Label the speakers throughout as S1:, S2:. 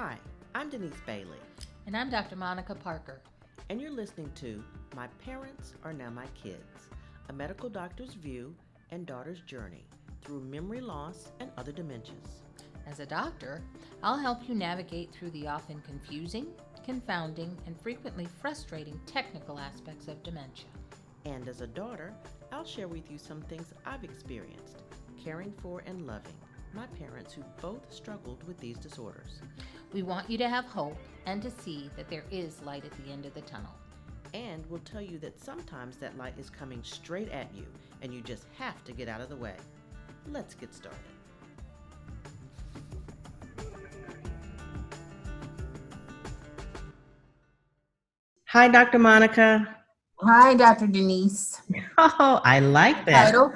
S1: Hi, I'm Denise Bailey,
S2: And I'm Dr. Monica Parker.
S1: and you're listening to My Parents Are Now My Kids, a medical doctor's view and daughter's journey through memory loss and other dementias.
S2: As a doctor, I'll help you navigate through the often confusing, confounding, and frequently frustrating technical aspects of dementia.
S1: And as a daughter, I'll share with you some things I've experienced caring for and loving my parents who both struggled with these disorders.
S2: We want you to have hope and to see that there is light at the end of the tunnel.
S1: And we'll tell you that sometimes that light is coming straight at you and you just have to get out of the way. Let's get started. Hi, Dr. Monica.
S3: Hi, Dr. Denise.
S1: Oh, I like that.
S3: Title?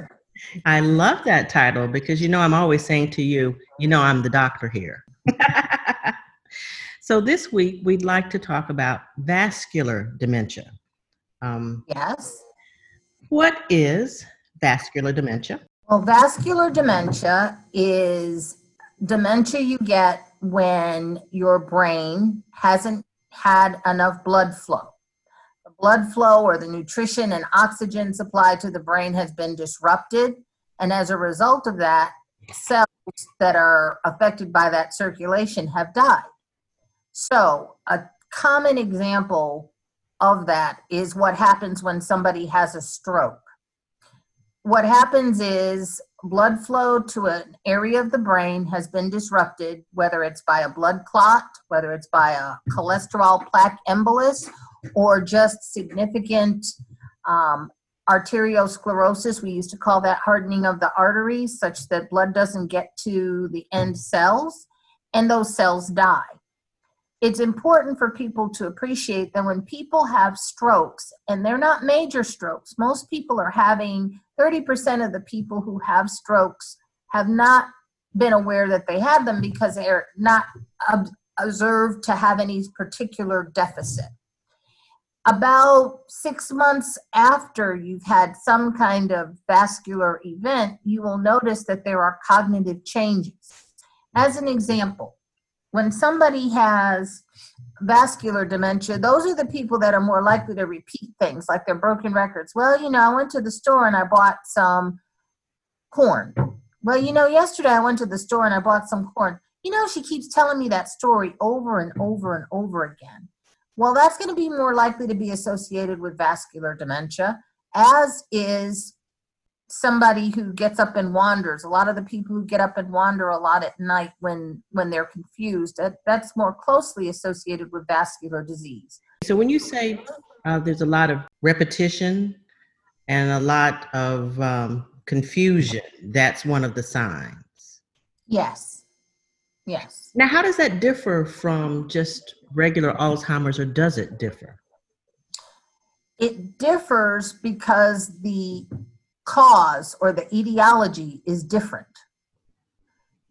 S1: I love that title because you know I'm always saying to you, you know I'm the doctor here. So this week we'd like to talk about vascular dementia. Um,
S3: Yes.
S1: what is vascular dementia?
S3: Well, vascular dementia is dementia you get when your brain hasn't had enough blood flow. The blood flow or the nutrition and oxygen supply to the brain has been disrupted. And as a result of that, cells that are affected by that circulation have died. So, a common example of that is what happens when somebody has a stroke. What happens is blood flow to an area of the brain has been disrupted, whether it's by a blood clot, whether it's by a cholesterol plaque embolus, or just significant um, arteriosclerosis. We used to call that hardening of the arteries, such that blood doesn't get to the end cells, and those cells die it's important for people to appreciate that when people have strokes, and they're not major strokes, most people are having 30% of the people who have strokes have not been aware that they had them because they're not ob- observed to have any particular deficit. About six months after you've had some kind of vascular event, you will notice that there are cognitive changes. As an example, when somebody has vascular dementia, those are the people that are more likely to repeat things like their broken records. Well, you know, I went to the store and I bought some corn. Well, you know, yesterday I went to the store and I bought some corn. You know, she keeps telling me that story over and over and over again. Well, that's going to be more likely to be associated with vascular dementia, as is somebody who gets up and wanders a lot of the people who get up and wander a lot at night when when they're confused that, that's more closely associated with vascular disease
S1: So when you say uh, there's a lot of repetition and a lot of um, confusion, that's one of the signs.
S3: yes yes
S1: Now, how does that differ from just regular Alzheimer's, or does it differ?
S3: it differs because the cause or the etiology is different.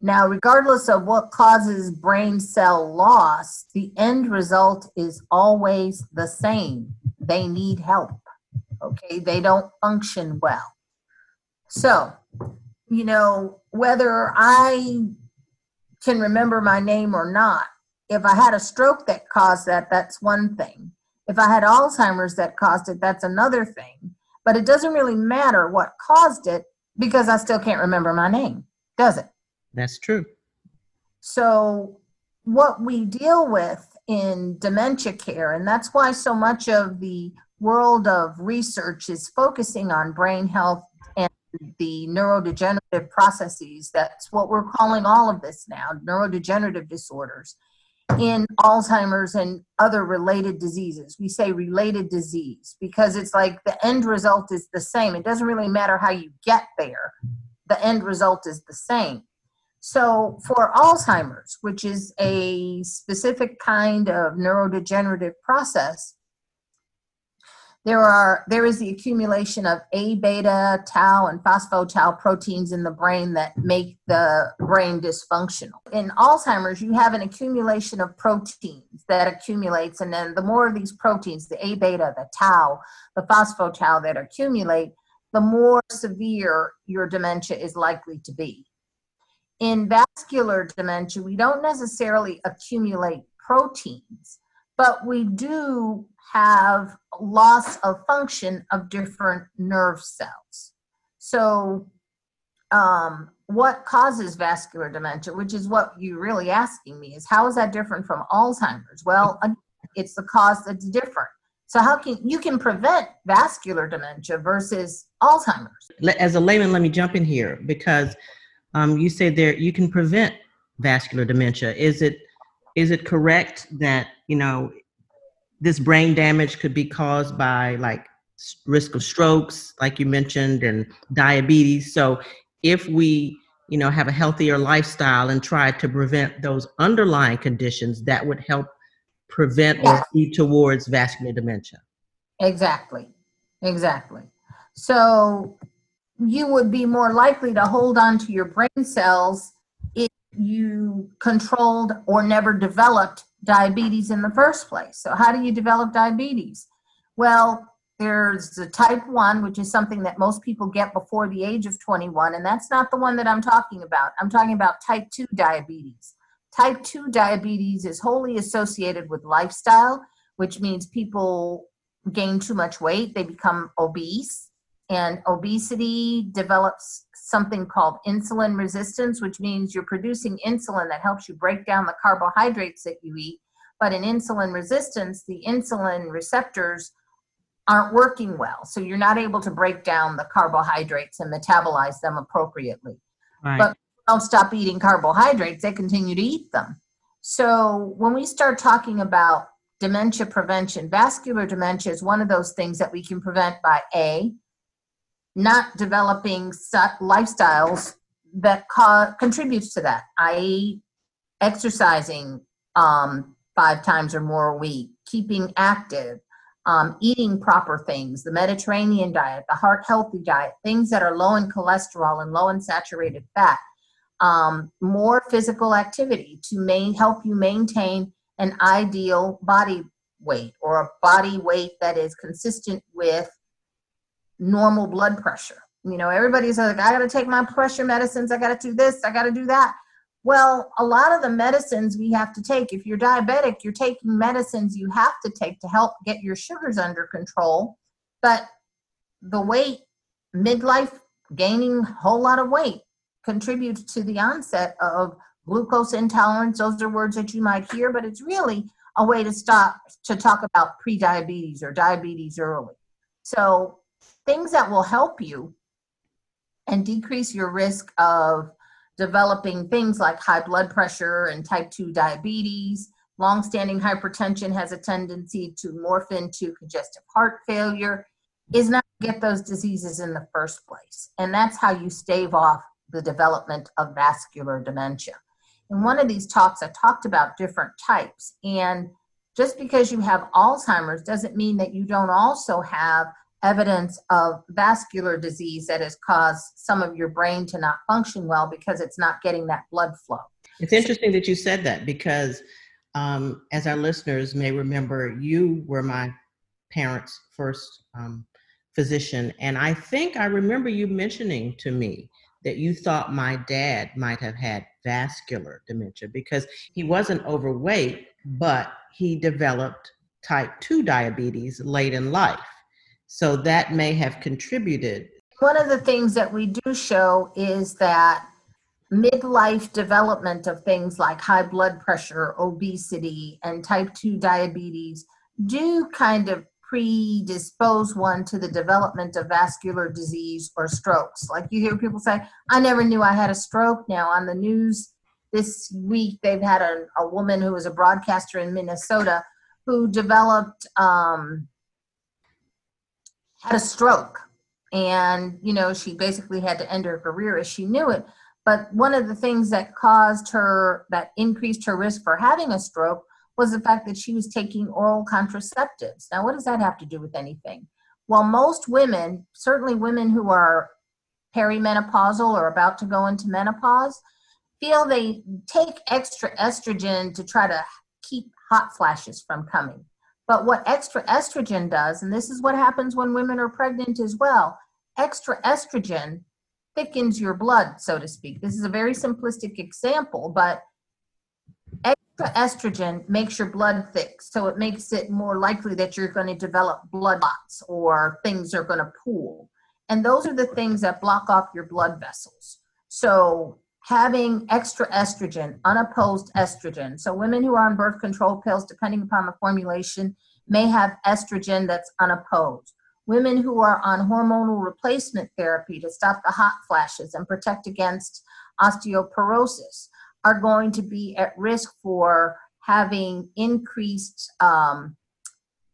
S3: Now regardless of what causes brain cell loss the end result is always the same. They need help okay? They don't function well. So you know whether i can remember my name or not if i had a stroke that caused that that's one thing. If i had alzheimer's that caused it that's another thing but it doesn't really matter what caused it because i still can't remember my name does it
S1: That's true.
S3: so, what we deal with in dementia care, and that's why so much of the world of research is focusing on brain health and the neurodegenerative processes. That's what we're calling all of this now neurodegenerative disorders in Alzheimer's and other related diseases. We say related disease because it's like the end result is the same. It doesn't really matter how you get there, the end result is the same. So, for Alzheimer's, which is a specific kind of neurodegenerative process, there are there is the accumulation of A beta, tau, and phospho-tau proteins in the brain that make the brain dysfunctional. In Alzheimer's, you have an accumulation of proteins that accumulates, and then the more of these proteins, the A beta, the tau, the phospho-tau that accumulate, the more severe your dementia is likely to be in vascular dementia, we don't necessarily accumulate proteins, but we do have loss of function of different nerve cells. So, um, what causes vascular dementia, which is what you're really asking me, is how is that different from Alzheimer's? Well, it's the cause that's different. So how can you can prevent vascular dementia versus Alzheimer's?
S1: As a layman, let me jump in here because um, you say there you can prevent vascular dementia. Is it is it correct that you know this brain damage could be caused by like risk of strokes, like you mentioned, and diabetes? So if we you know have a healthier lifestyle and try to prevent those underlying conditions, that would help prevent yeah. or lead towards vascular dementia.
S3: Exactly. Exactly. So you would be more likely to hold on to your brain cells if you controlled or never developed diabetes in the first place. So, how do you develop diabetes? Well, there's the type 1, which is something that most people get before the age of 21, and that's not the one that I'm talking about. I'm talking about type 2 diabetes. Type 2 diabetes is wholly associated with lifestyle, which means people gain too much weight, they become obese, and obesity develops something called insulin resistance, which means you're producing insulin that helps you break down the carbohydrates that you eat. But in insulin resistance, the insulin receptors aren't working well. So you're not able to break down the carbohydrates and metabolize them appropriately. Right. But don't stop eating carbohydrates, they continue to eat them. So when we start talking about dementia prevention, vascular dementia is one of those things that we can prevent by A, not developing lifestyles that co- contributes to that, i.e., exercising um, five times or more a week, keeping active, um, eating proper things, the Mediterranean diet, the heart healthy diet, things that are low in cholesterol and low in saturated fat um, more physical activity to main, help you maintain an ideal body weight or a body weight that is consistent with normal blood pressure. You know, everybody's like, I got to take my pressure medicines, I got to do this, I got to do that. Well, a lot of the medicines we have to take, if you're diabetic, you're taking medicines you have to take to help get your sugars under control. But the weight, midlife, gaining a whole lot of weight, contributes to the onset of glucose intolerance. Those are words that you might hear, but it's really a way to stop to talk about prediabetes or diabetes early. So, things that will help you and decrease your risk of developing things like high blood pressure and type 2 diabetes. Longstanding hypertension has a tendency to morph into congestive heart failure, is not get those diseases in the first place. And that's how you stave off the development of vascular dementia. In one of these talks, I talked about different types. And just because you have Alzheimer's doesn't mean that you don't also have evidence of vascular disease that has caused some of your brain to not function well because it's not getting that blood flow.
S1: It's interesting that you said that because, um, as our listeners may remember, you were my parents' first um, physician. And I think I remember you mentioning to me that you thought my dad might have had vascular dementia because he wasn't overweight, but he developed type 2 diabetes late in life. So that may have contributed.
S3: One of the things that we do show is that midlife development of things like high blood pressure, obesity, and type 2 diabetes do kind of predispose one to the development of vascular disease or strokes. Like you hear people say, I never knew I had a stroke. Now, on the news this week, they've had a, a woman who was a broadcaster in Minnesota who developed, um, had a stroke. And, you know, she basically had to end her career as she knew it. But one of the things that caused her, that increased her risk for having a stroke was the fact that she was taking oral contraceptives. Now, what does that have to do with anything? Well, most women, certainly women who are perimenopausal or about to go into menopause, feel they take extra estrogen to try to keep hot flashes from coming. But what extra estrogen does, and this is what happens when women are pregnant as well, extra estrogen thickens your blood, so to speak. This is a very simplistic example, but extra estrogen makes your blood thick, so it makes it more likely that you're going to develop blood clots or things are going to pool. And those are the things that block off your blood vessels. So having extra estrogen, unopposed estrogen. So women who are on birth control pills, depending upon the formulation, may have estrogen that's unopposed. Women who are on hormonal replacement therapy to stop the hot flashes and protect against osteoporosis are going to be at risk for having increased um,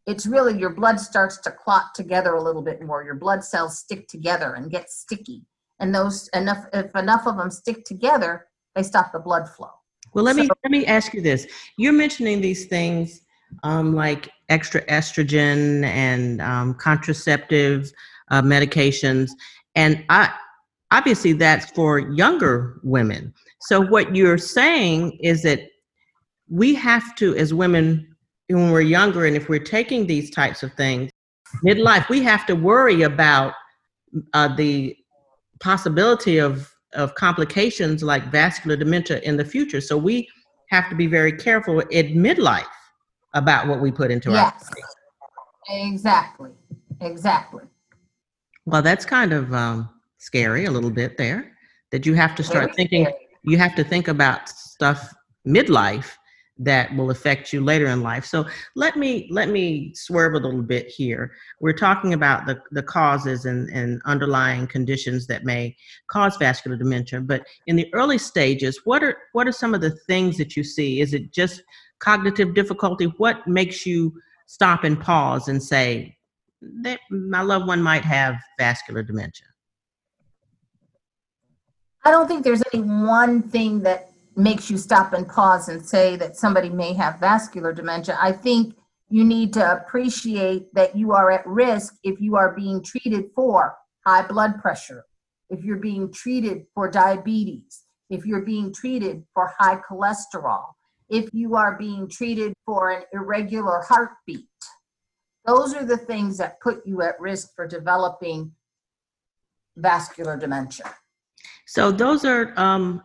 S3: it's really your blood starts to clot together a little bit more your blood cells stick together and get sticky and those enough if enough of them stick together they stop the blood flow
S1: Well, let me let me ask you this. You're mentioning these things um, like extra estrogen and um, contraceptive uh, medications, and I obviously that's for younger women. So what you're saying is that we have to, as women, when we're younger, and if we're taking these types of things midlife, we have to worry about uh, the possibility of of complications like vascular dementia in the future. So we have to be very careful at midlife about what we put into our
S3: yes
S1: body.
S3: exactly exactly
S1: Well, that's kind of um, scary a little bit there. That you have to start
S3: Very
S1: thinking.
S3: scary.
S1: You have to think about stuff midlife that will affect you later in life. So let me let me swerve a little bit here. We're talking about the, the causes and, and underlying conditions that may cause vascular dementia. But in the early stages, what are what are some of the things that you see? Is it just cognitive difficulty? What makes you stop and pause and say, that my loved one might have vascular dementia?
S3: I don't think there's any one thing that makes you stop and pause and say that somebody may have vascular dementia. I think you need to appreciate that you are at risk if you are being treated for high blood pressure, if you're being treated for diabetes, if you're being treated for high cholesterol, if you are being treated for an irregular heartbeat. Those are the things that put you at risk for developing vascular dementia.
S1: So those are um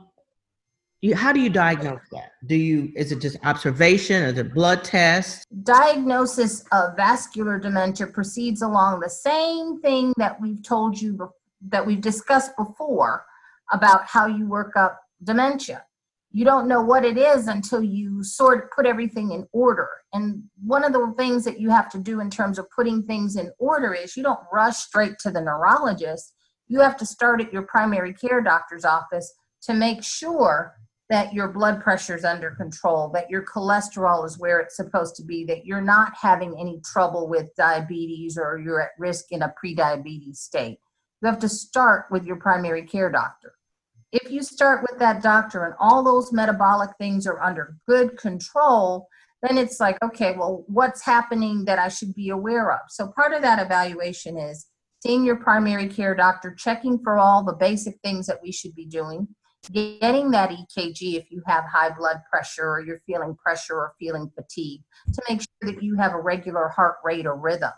S1: you, how do you diagnose that? Do you is it just observation? Is it blood test?
S3: diagnosis of vascular dementia proceeds along the same thing that we've told you that we've discussed before about how you work up dementia you don't know what it is until you sort of put everything in order and one of the things that you have to do in terms of putting things in order is you don't rush straight to the neurologist you have to start at your primary care doctor's office to make sure that your blood pressure is under control, that your cholesterol is where it's supposed to be, that you're not having any trouble with diabetes or you're at risk in a prediabetes state. You have to start with your primary care doctor. If you start with that doctor and all those metabolic things are under good control, then it's like, okay, well, what's happening that I should be aware of? So part of that evaluation is seeing your primary care doctor, checking for all the basic things that we should be doing, getting that EKG if you have high blood pressure or you're feeling pressure or feeling fatigue to make sure that you have a regular heart rate or rhythm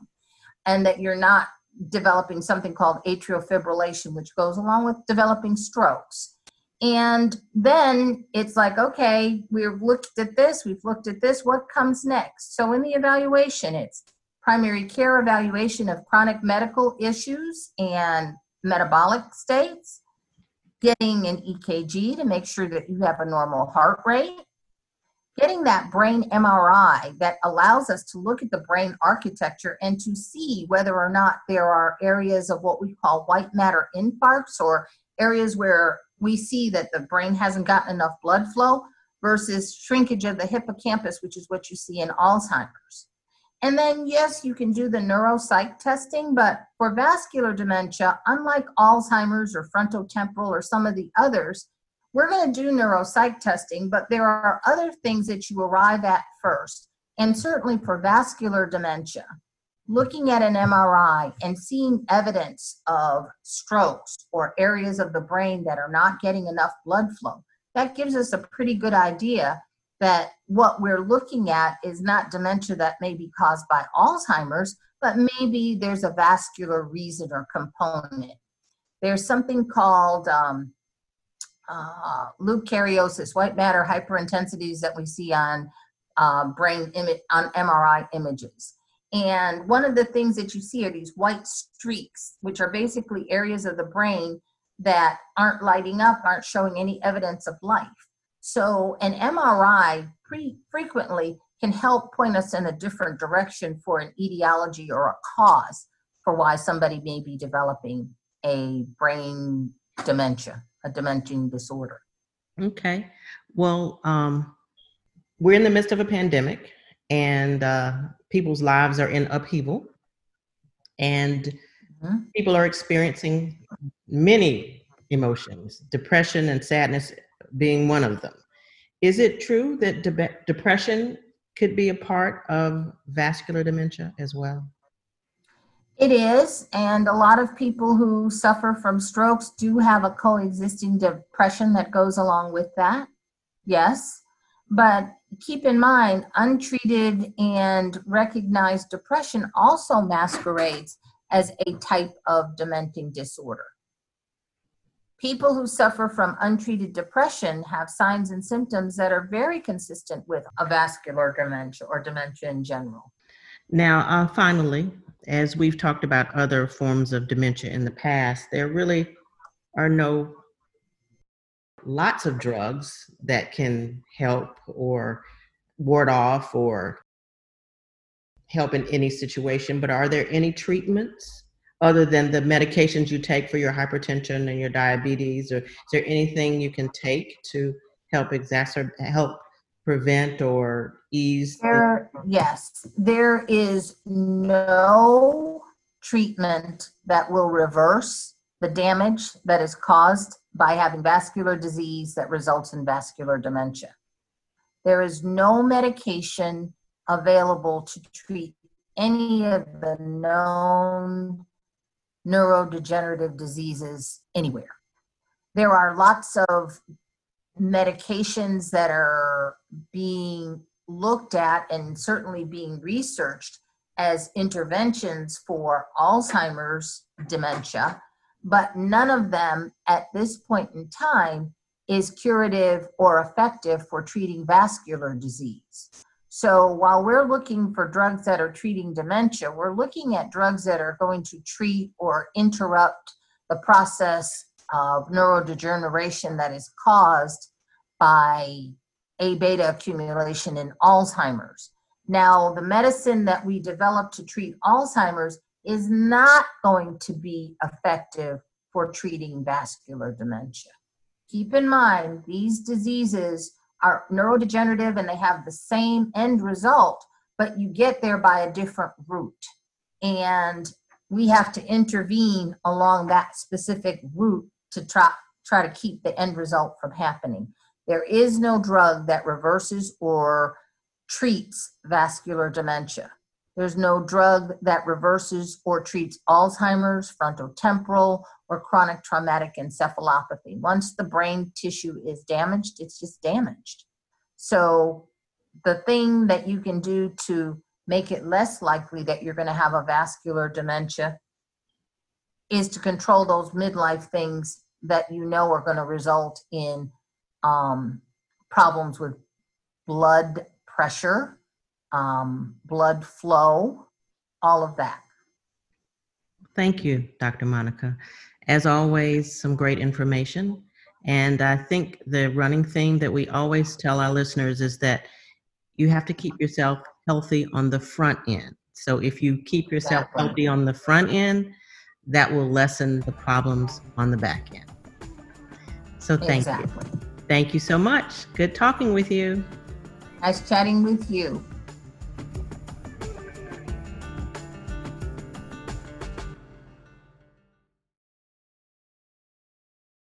S3: and that you're not developing something called atrial fibrillation, which goes along with developing strokes. And then it's like, okay, we've looked at this, we've looked at this, what comes next? So in the evaluation, it's primary care evaluation of chronic medical issues and metabolic states getting an EKG to make sure that you have a normal heart rate, getting that brain MRI that allows us to look at the brain architecture and to see whether or not there are areas of what we call white matter infarcts or areas where we see that the brain hasn't gotten enough blood flow versus shrinkage of the hippocampus, which is what you see in Alzheimer's. And then, yes, you can do the neuropsych testing, but for vascular dementia, unlike Alzheimer's or frontotemporal or some of the others, we're going to do neuropsych testing, but there are other things that you arrive at first. And certainly for vascular dementia, looking at an MRI and seeing evidence of strokes or areas of the brain that are not getting enough blood flow, that gives us a pretty good idea that what we're looking at is not dementia that may be caused by Alzheimer's, but maybe there's a vascular reason or component. There's something called um, uh, leukoaraiosis, white matter hyperintensities that we see on uh, brain image on MRI images. And one of the things that you see are these white streaks, which are basically areas of the brain that aren't lighting up, aren't showing any evidence of life. So an MRI frequently can help point us in a different direction for an etiology or a cause for why somebody may be developing a brain dementia, a dementia disorder.
S1: Okay. Well, um, we're in the midst of a pandemic and uh, people's lives are in upheaval. And
S3: Mhm.
S1: people are experiencing many emotions, depression and sadness being one of them. Is it true that de- depression could be a part of vascular dementia as well?
S3: It is, and a lot of people who suffer from strokes do have a coexisting depression that goes along with that. Yes, but keep in mind, untreated and recognized depression also masquerades as a type of dementing disorder. People who suffer from untreated depression have signs and symptoms that are very consistent with a vascular dementia or dementia in general.
S1: Now, uh, finally, as we've talked about other forms of dementia in the past, there really are no lots of drugs that can help or ward off or help in any situation, but are there any treatments other than the medications you take for your hypertension and your diabetes? Or is there anything you can take to help exacerbate, help prevent or ease? the-
S3: There, yes, there is no treatment that will reverse the damage that is caused by having vascular disease that results in vascular dementia. There is no medication available to treat any of the known neurodegenerative diseases anywhere. There are lots of medications that are being looked at and certainly being researched as interventions for Alzheimer's dementia, but none of them at this point in time is curative or effective for treating vascular disease. So while we're looking for drugs that are treating dementia, we're looking at drugs that are going to treat or interrupt the process of neurodegeneration that is caused by A beta accumulation in Alzheimer's. Now, the medicine that we developed to treat Alzheimer's is not going to be effective for treating vascular dementia. Keep in mind, these diseases are neurodegenerative and they have the same end result, but you get there by a different route. And we have to intervene along that specific route to try, try to keep the end result from happening. There is no drug that reverses or treats vascular dementia. There's no drug that reverses or treats Alzheimer's, frontotemporal, or chronic traumatic encephalopathy. Once the brain tissue is damaged, it's just damaged. So, the thing that you can do to make it less likely that you're going to have a vascular dementia is to control those midlife things that you know are going to result in um, problems with blood pressure, um, blood flow, all of that.
S1: Thank you, Dr. Monica. As always, some great information. And I think the running theme that we always tell our listeners is that you have to keep yourself healthy on the front end. So if you keep yourself
S3: Exactly.
S1: healthy on the front end, that will lessen the problems on the back end. So thank you.
S3: exactly.
S1: Thank you so much. Good talking with you.
S3: Nice chatting with you.